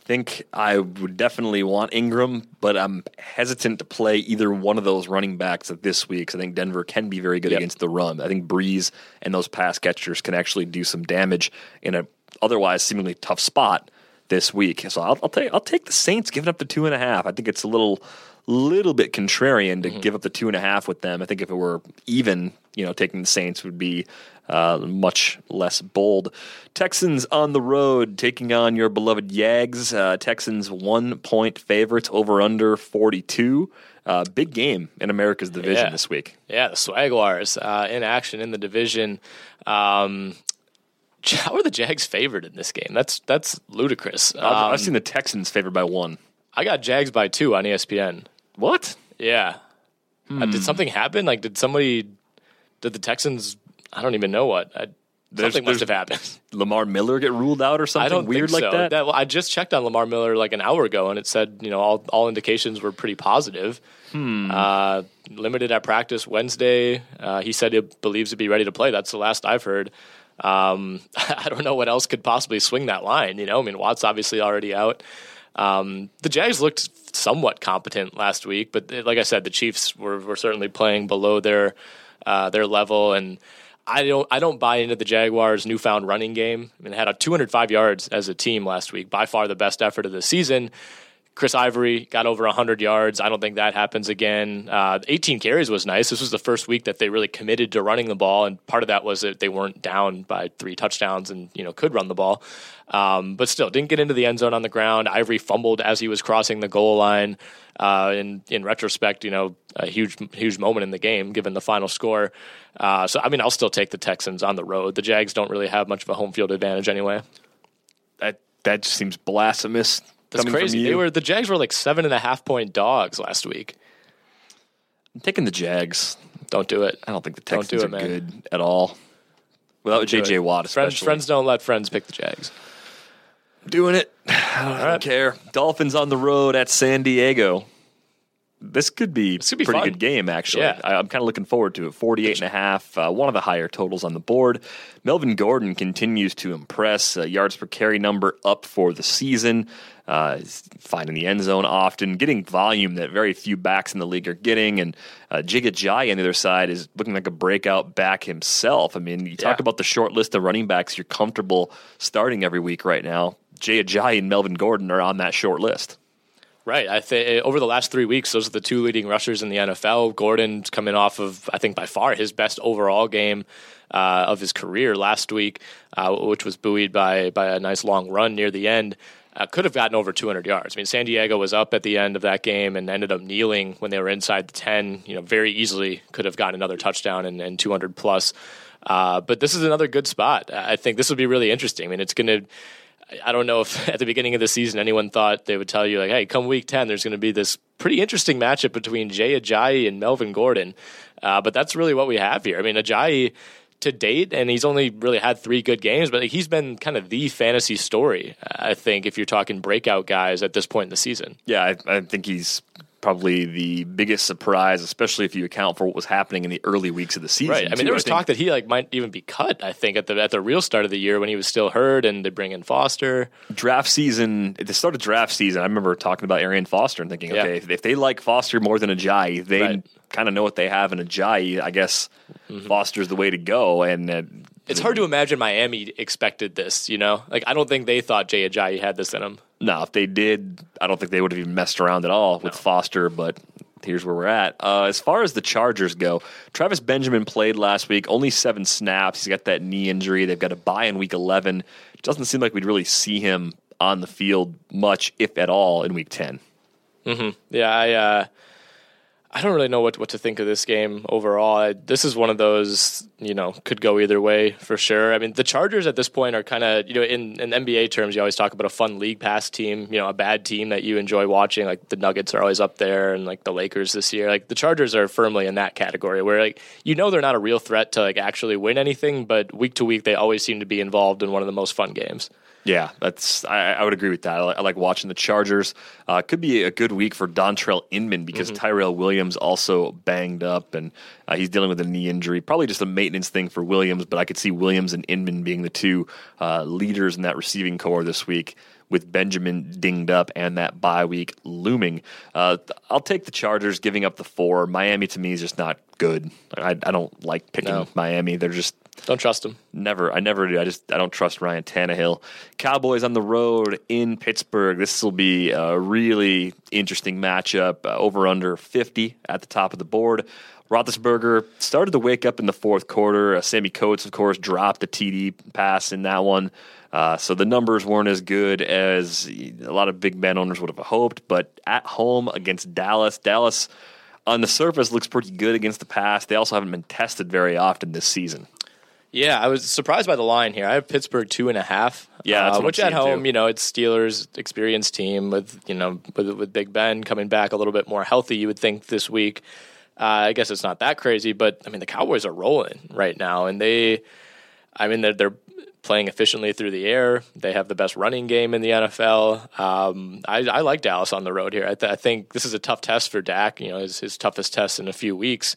I think I would definitely want Ingram, but I'm hesitant to play either one of those running backs this week. I think Denver can be very good Yep. against the run. I think Brees and those pass catchers can actually do some damage in a otherwise seemingly tough spot this week. So I'll, I'll take I'll take the Saints giving up the two and a half. I think it's a little little bit contrarian to give up the two and a half with them. I think if it were even, you know, taking the Saints would be uh, much less bold. Texans on the road taking on your beloved Yags. Uh, Texans one point favorites over under 42. Uh, big game in America's division Yeah. this week. Yeah, the Swaguars uh, in action in the division. Um, <laughs> how are the Jags favored in this game? That's that's ludicrous. I've, Um, I've seen the Texans favored by one. I got Jags by two on ESPN. What? Yeah. Uh, did something happen? Like, did somebody? Did the Texans? I don't even know what. I, There's- something must there's- have happened. <laughs> Lamar Miller get ruled out or something I don't weird think like so. that? well, I just checked on Lamar Miller like an hour ago, and it said you know all all indications were pretty positive. Hmm. Uh, limited at practice Wednesday. Uh, he said he believes to be ready to play. That's the last I've heard. Um, <laughs> I don't know what else could possibly swing that line. You know, I mean, Watt's obviously already out. Um, the Jags looked somewhat competent last week, but uh, like I said, the Chiefs were, were certainly playing below their uh, their level, and I don't I don't buy into the Jaguars' newfound running game. I mean, had a 205 yards as a team last week, by far the best effort of the season. Chris Ivory got over 100 yards. I don't think that happens again. Uh, 18 carries was nice. This was the first week that they really committed to running the ball, and part of that was that they weren't down by three touchdowns and you know could run the ball. Um, but still, didn't get into the end zone on the ground. Ivory fumbled as he was crossing the goal line. Uh, in in retrospect, you know, a huge huge moment in the game given the final score. Uh, so I mean, I'll still take the Texans on the road. The Jags don't really have much of a home field advantage anyway. that that just seems blasphemous. That's crazy. They were the Jags were like seven and a half point dogs last week. I'm taking the Jags. Don't do it. I don't think the Don't do Texans it, are man. good at all. Without Do JJ it. Watt, Friends, especially. friends don't let friends pick the Jags. doing it. <sighs> I don't, I don't care. Dolphins on the road at San Diego. This could be This could be a pretty fun. good game, actually. Yeah. I, I'm kind of looking forward to it. 48 and a half, uh, one of the higher totals on the board. Melvin Gordon continues to impress. Uh, yards per carry number up for the season. Uh, finding the end zone often, getting volume that very few backs in the league are getting. And uh, Jigga Jai on the other side is looking like a breakout back himself. I mean, you talk Yeah. about the short list of running backs you're comfortable starting every week right now. Jay Ajayi and Melvin Gordon are on that short list. Right. I think over the last three weeks, those are the two leading rushers in the NFL. Gordon's coming off of, I think, by far his best overall game uh, of his career last week, uh, which was buoyed by by a nice long run near the end. Uh, could have gotten over 200 yards. I mean, San Diego was up at the end of that game and ended up kneeling when they were inside the 10. You know, very easily could have gotten another touchdown and, and 200 plus. Uh, but this is another good spot. I think this will be really interesting. I mean, it's going to. I don't know if <laughs> at the beginning of the season anyone thought they would tell you like, "Hey, come week ten, there's going to be this pretty interesting matchup between Jay Ajayi and Melvin Gordon." Uh, but that's really what we have here. I mean, Ajayi to date, and he's only really had three good games, but he's been kind of the fantasy story. I think if you're talking breakout guys at this point in the season. Yeah, I, I think he's probably the biggest surprise, especially if you account for what was happening in the early weeks of the season. Right. I mean, too. there was talk that he like might even be cut. I think at the at the real start of the year when he was still hurt, and they bring in Foster. draft season, at the start of draft season, I remember talking about Arian Foster and thinking, Yeah. okay, if, if they like Foster more than Ajayi, they Right. kind of know what they have in Ajayi. I guess Foster's the way to go. And uh, It's hard to imagine Miami expected this. You know, like I don't think they thought Jay Ajayi had this in him. No, if they did, I don't think they would have even messed around at all with Foster. But here's where we're at. Uh, as far as the Chargers go, Travis Benjamin played last week, only seven snaps. He's got that knee injury. They've got a bye in week 11. It doesn't seem like we'd really see him on the field much, if at all, in week 10. Yeah, I uh, I don't really know what what to think of this game overall. I, this is one of those you know could go either way for sure. I mean, the Chargers at this point are kind of you know in, in NBA terms, you always talk about a fun league pass team. You know, a bad team that you enjoy watching. Like the Nuggets are always up there, and like the Lakers this year. Like the Chargers are firmly in that category where like you know they're not a real threat to like actually win anything, but week to week they always seem to be involved in one of the most fun games. Yeah, that's I, I would agree with that. I, I like watching the Chargers. Uh, could be a good week for Dontrelle Inman because Mm-hmm. Tyrell Williams also banged up and uh, he's dealing with a knee injury. Probably just a maintenance thing for Williams, but I could see Williams and Inman being the two uh, leaders in that receiving corps this week. With Benjamin dinged up and that bye week looming, uh, I'll take the Chargers giving up the four. Miami to me is just not good. I, I don't like picking No. Miami. They're just Don't trust him. Never. I never do. I just I don't trust Ryan Tannehill. Cowboys on the road in Pittsburgh. This will be a really interesting matchup. Uh, over under 50 at the top of the board. Roethlisberger started to wake up in the fourth quarter. Uh, Sammy Coates, of course, dropped the TD pass in that one. Uh, so the numbers weren't as good as a lot of Big man owners would have hoped. But at home against Dallas, Dallas on the surface looks pretty good against the pass. They also haven't been tested very often this season. Yeah, I was surprised by the line here. I have Pittsburgh two and a half. Yeah, uh, which at home, too. you know, it's Steelers experienced team with you know with with Big Ben coming back a little bit more healthy. You would think this week. Uh, I guess it's not that crazy, but I mean the Cowboys are rolling right now, and they, I mean they're, they're playing efficiently through the air. They have the best running game in the NFL. Um, I, I like Dallas on the road here. I, th- I think this is a tough test for Dak. You know, his, his toughest test in a few weeks.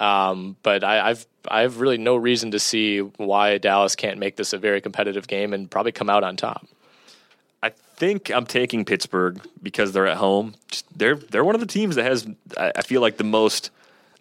Um, but I, I've I've really no reason to see why Dallas can't make this a very competitive game and probably come out on top. I think I'm taking Pittsburgh because they're at home. They're they're one of the teams that has I feel like the most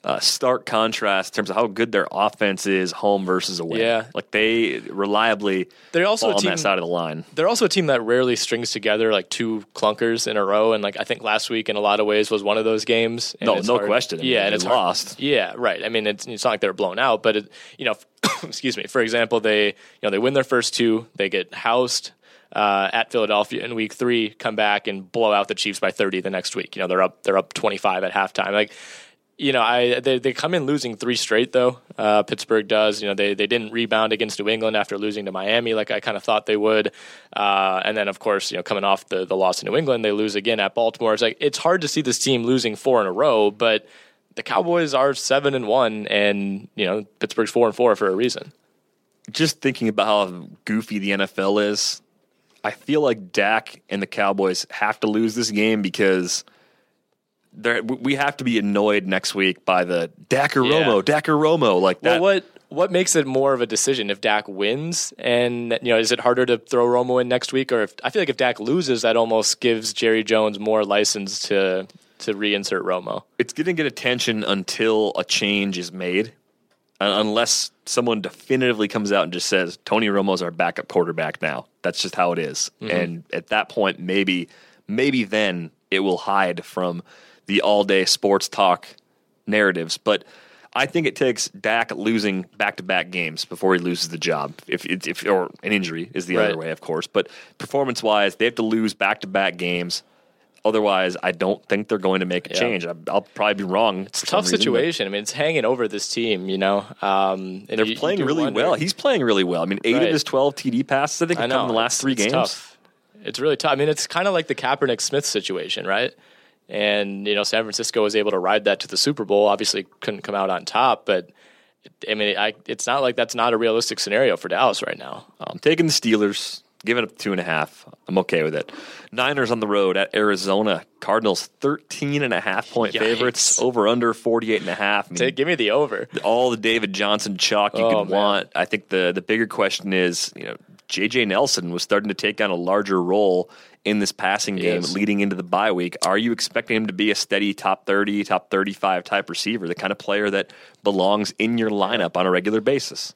uh, stark contrast in terms of how good their offense is home versus away. Yeah. like they reliably They're also on team- that side of the line. They're also a team that rarely strings together like two clunkers in a row, and like I think last week in a lot of ways was one of those games. No, no hard- question. I mean, yeah, and it's hard- lost. Yeah, right. I mean, it's, it's not like they're blown out, but it, you know, <coughs> excuse me. For example, they you know they win their first two, they get housed. Uh, at Philadelphia in week three, come back and blow out the Chiefs by thirty the next week. You know they're up they're up twenty five at halftime. Like you know, I they, they come in losing three straight though. Uh, Pittsburgh does. You know, they they didn't rebound against New England after losing to Miami like I kind of thought they would. Uh, and then of course, you know, coming off the the loss to New England, they lose again at Baltimore. It's like it's hard to see this team losing four in a row, but the Cowboys are seven and one, and you know Pittsburgh's four and four for a reason. Just thinking about how goofy the NFL is, I feel like Dak and the Cowboys have to lose this game because. They're- We have to be annoyed next week by the Dak or Yeah. Like that. Well, what what makes it more of a decision if Dak wins, and you know, is it harder to throw Romo in next week, or if I feel like if Dak loses, that almost gives Jerry Jones more license to to reinsert Romo. it's going to get attention until a change is made, unless someone definitively comes out and just says Tony Romo's our backup quarterback now. That's just how it is. Mm-hmm. and at that point, maybe maybe then it will hide from the all day sports talk narratives. But I think it takes Dak losing back to back games before he loses the job. If, if, if or an injury is the Right. other way, of course. But performance wise, they have to lose back to back games. Otherwise, I don't think they're going to make a Yeah. change. I, I'll probably be wrong. It's a tough situation. I mean, it's hanging over this team. You know, um, and They're you- you playing do really wonder- well. He's playing really well. I mean, eight Right. of his twelve TD passes, I think, I have know come in the last it's- three it's games. Tough. It's really tough. I mean, it's kind of like the Kaepernick Smith situation, right? And you know, San Francisco was able to ride that to the Super Bowl. Obviously, couldn't come out on top, but I mean, I, it's not like that's not a realistic scenario for Dallas right now. I'm taking the Steelers, giving up two and a half. I'm okay with it. Niners on the road at Arizona. Cardinals 13 and a half point Yikes. favorites. Over under 48 and a half. I mean, Take, give me the over. all the David Johnson chalk you Oh, could man. want. I think the the bigger question is, you know, JJ Nelson was starting to take on a larger role in this passing game is. leading into the bye week. Are you expecting him to be a steady top 30, top 35 type receiver, the kind of player that belongs in your lineup on a regular basis?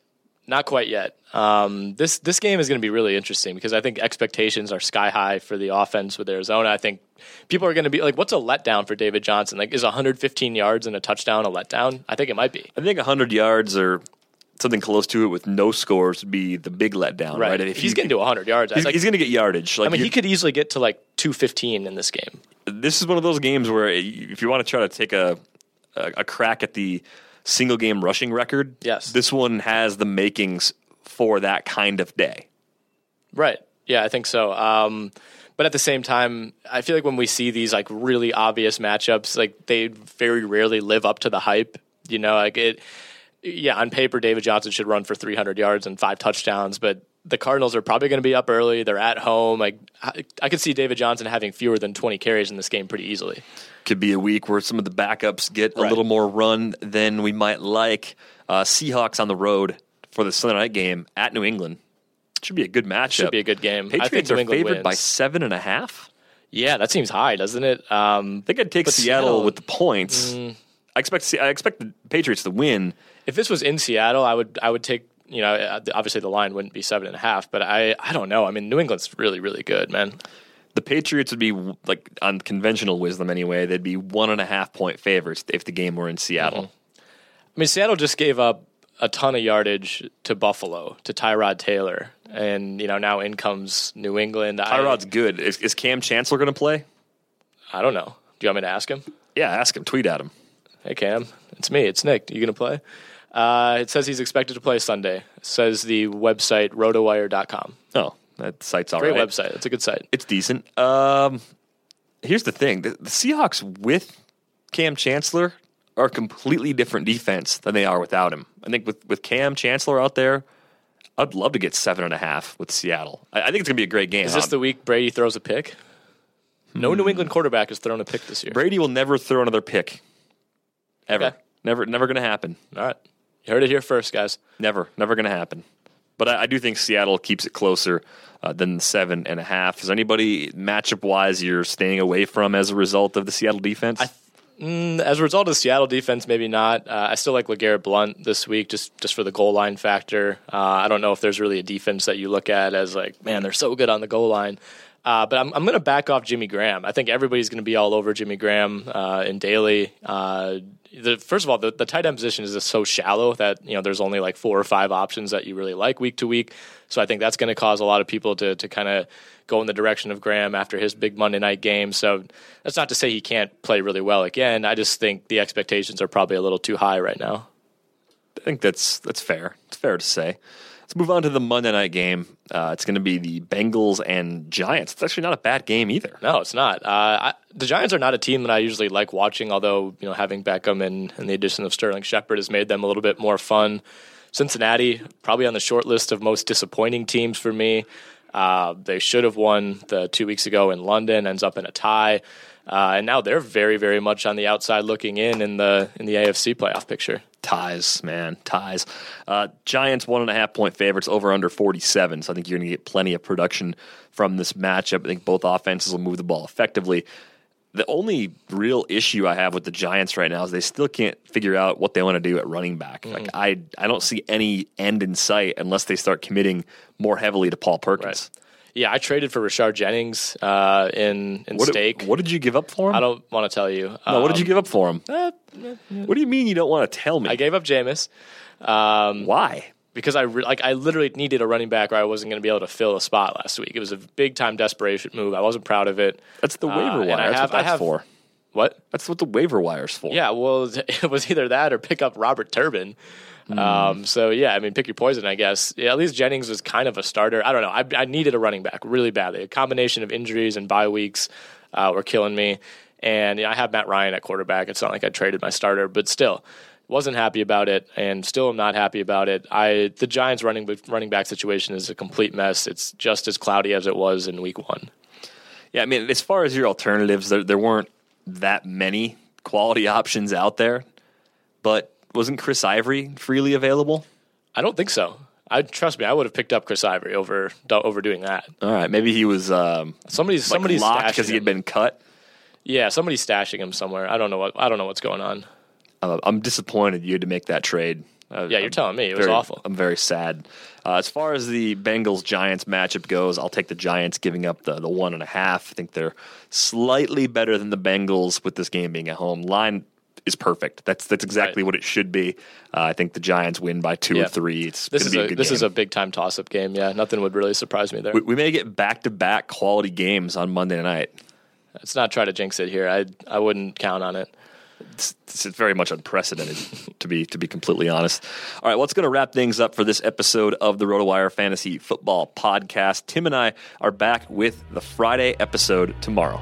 Not quite yet. Um, this this game is going to be really interesting because I think expectations are sky high for the offense with Arizona. I think people are going to be like, "What's a letdown for David Johnson? Like, is 115 yards and a touchdown a letdown?" I think it might be. I think 100 yards or something close to it with no scores would be the big letdown, right? Right. If he's getting to 100 yards, he's, like, he's going to get yardage. Like I mean, he could easily get to like 215 in this game. this is one of those games where if you want to try to take a a, a crack at the single game rushing record, Yes. this one has the makings for that kind of day. Right. Yeah, I think so. Um, but at the same time, I feel like when we see these like really obvious matchups, like they very rarely live up to the hype. You know, like it. Yeah, on paper, David Johnson should run for 300 yards and five touchdowns, but the Cardinals are probably going to be up early. They're at home. Like I, I could see David Johnson having fewer than 20 carries in this game pretty easily. Could be a week where some of the backups get a Right. little more run than we might like. Uh, Seahawks on the road for the Sunday night game at New England. Should be a good matchup. Should be a good game. I think Patriots are England favored by seven and a half. Yeah, that seems high, doesn't it? Um, I think I'd take Seattle, Seattle- Mm. with the points. I expect I expect the Patriots to win. if this was in Seattle, I would I would take you know, uh, obviously the line wouldn't be seven and a half, but I, I don't know. I mean, New England's really, really good, man. The Patriots would be like on conventional wisdom anyway. They'd be one and a half point favorites if the game were in Seattle. Mm-hmm. I mean, Seattle just gave up a ton of yardage to Buffalo to Tyrod Taylor, and you know now in comes New England. Tyrod's I, good. Is, is Kam Chancellor going to play? I don't know. Do you want me to ask him? Yeah, ask him. Tweet at him. Hey Kam, it's me. It's Nick. Are you going to play? Uh, it says he's expected to play Sunday. It says the website rotowire.com. Oh, that site's all Great right. website. It's a good site. It's decent. Um, here's the thing: the, the Seahawks with Kam Chancellor are a completely different defense than they are without him. I think with with Kam Chancellor out there, I'd love to get seven and a half with Seattle. I, I think it's gonna be a great game. Is this the week Brady throws a pick? No New England quarterback has thrown a pick this year. Brady will never throw another pick. Ever. Okay. Never never gonna happen. All right. You heard it here first, guys. Never. Never gonna happen. But I, I do think Seattle keeps it closer uh, than seven and a half. Is anybody matchup wise you're staying away from as a result of the Seattle defense? I Mm, as a result of the Seattle defense, maybe not. Uh, I still like LeGarrette Blunt this week, just just for the goal line factor. Uh, I don't know if there's really a defense that you look at as like, man, they're so good on the goal line. Uh, but I'm, I'm going to back off Jimmy Graham. I think everybody's going to be all over Jimmy Graham uh, in daily. Uh, the, first of all, the, the tight end position is so shallow that you know there's only like four or five options that you really like week to week. So I think that's going to cause a lot of people to to kind of go in the direction of Graham after his big Monday night game. So that's not to say he can't play really well again. I just think the expectations are probably a little too high right now. I think that's that's fair. It's fair to say. Let's move on to the Monday night game. Uh, it's going to be the Bengals and Giants. It's actually not a bad game either. No, it's not. Uh, I, the Giants are not a team that I usually like watching. Although you know, having Beckham and, and the addition of Sterling Shepard has made them a little bit more fun. Cincinnati probably on the short list of most disappointing teams for me. Uh, they should have won the two weeks ago in London. Ends up in a tie, uh, and now they're very, very much on the outside looking in in the in the AFC playoff picture ties, man, ties. Uh, Giants one and a half point favorites over under 47. So I think you're going to get plenty of production from this matchup. I think both offenses will move the ball effectively. The only real issue I have with the Giants right now is they still can't figure out what they want to do at running back. Mm-hmm. Like I, I don't see any end in sight unless they start committing more heavily to Paul Perkins. Right. Yeah, I traded for Rashard Jennings uh, in in what stake. Did, what did you give up for him? I don't want to tell you. No, um, what did you um, give up for him? Uh, what do you mean you don't want to tell me? I gave up Jameis. Um, Why? Because I re- like I literally needed a running back, or I wasn't going to be able to fill a spot last week. It was a big time desperation move. I wasn't proud of it. That's the waiver uh, wire. That's have, what that's have, for. What? That's what the waiver wire's for. Yeah, well, <laughs> it was either that or pick up Robert Turbin. Mm. Um, so yeah, I mean, pick your poison, I guess. Yeah, at least Jennings was kind of a starter. I don't know. I, I needed a running back really badly. A combination of injuries and bye weeks uh, were killing me. And you know, I have Matt Ryan at quarterback. It's not like I traded my starter, but still, wasn't happy about it, and still am not happy about it. I the Giants running running back situation is a complete mess. It's just as cloudy as it was in Week One. Yeah, I mean, as far as your alternatives, there there weren't that many quality <laughs> options out there, but wasn't Chris Ivory freely available? I don't think so. I trust me. I would have picked up Chris Ivory over over doing that. All right, maybe he was um, somebody's like somebody's locked because he had been cut. Yeah, somebody's stashing him somewhere. I don't know what I don't know what's going on. Uh, I'm disappointed you had to make that trade. Uh, yeah, you're I'm telling me it very, was awful. I'm very sad. Uh, as far as the Bengals Giants matchup goes, I'll take the Giants giving up the the one and a half. I think they're slightly better than the Bengals with this game being at home. Line is perfect. That's that's exactly right. what it should be. Uh, I think the Giants win by two yeah. or three. It's this is a, a this game. is a big time toss up game. Yeah, nothing would really surprise me there. We, we may get back to back quality games on Monday night. Let's not try to jinx it here. I I wouldn't count on it. It's, it's very much unprecedented, <laughs> to be to be completely honest. All right, what's going to wrap things up for this episode of the RotoWire Fantasy Football Podcast? Tim and I are back with the Friday episode tomorrow.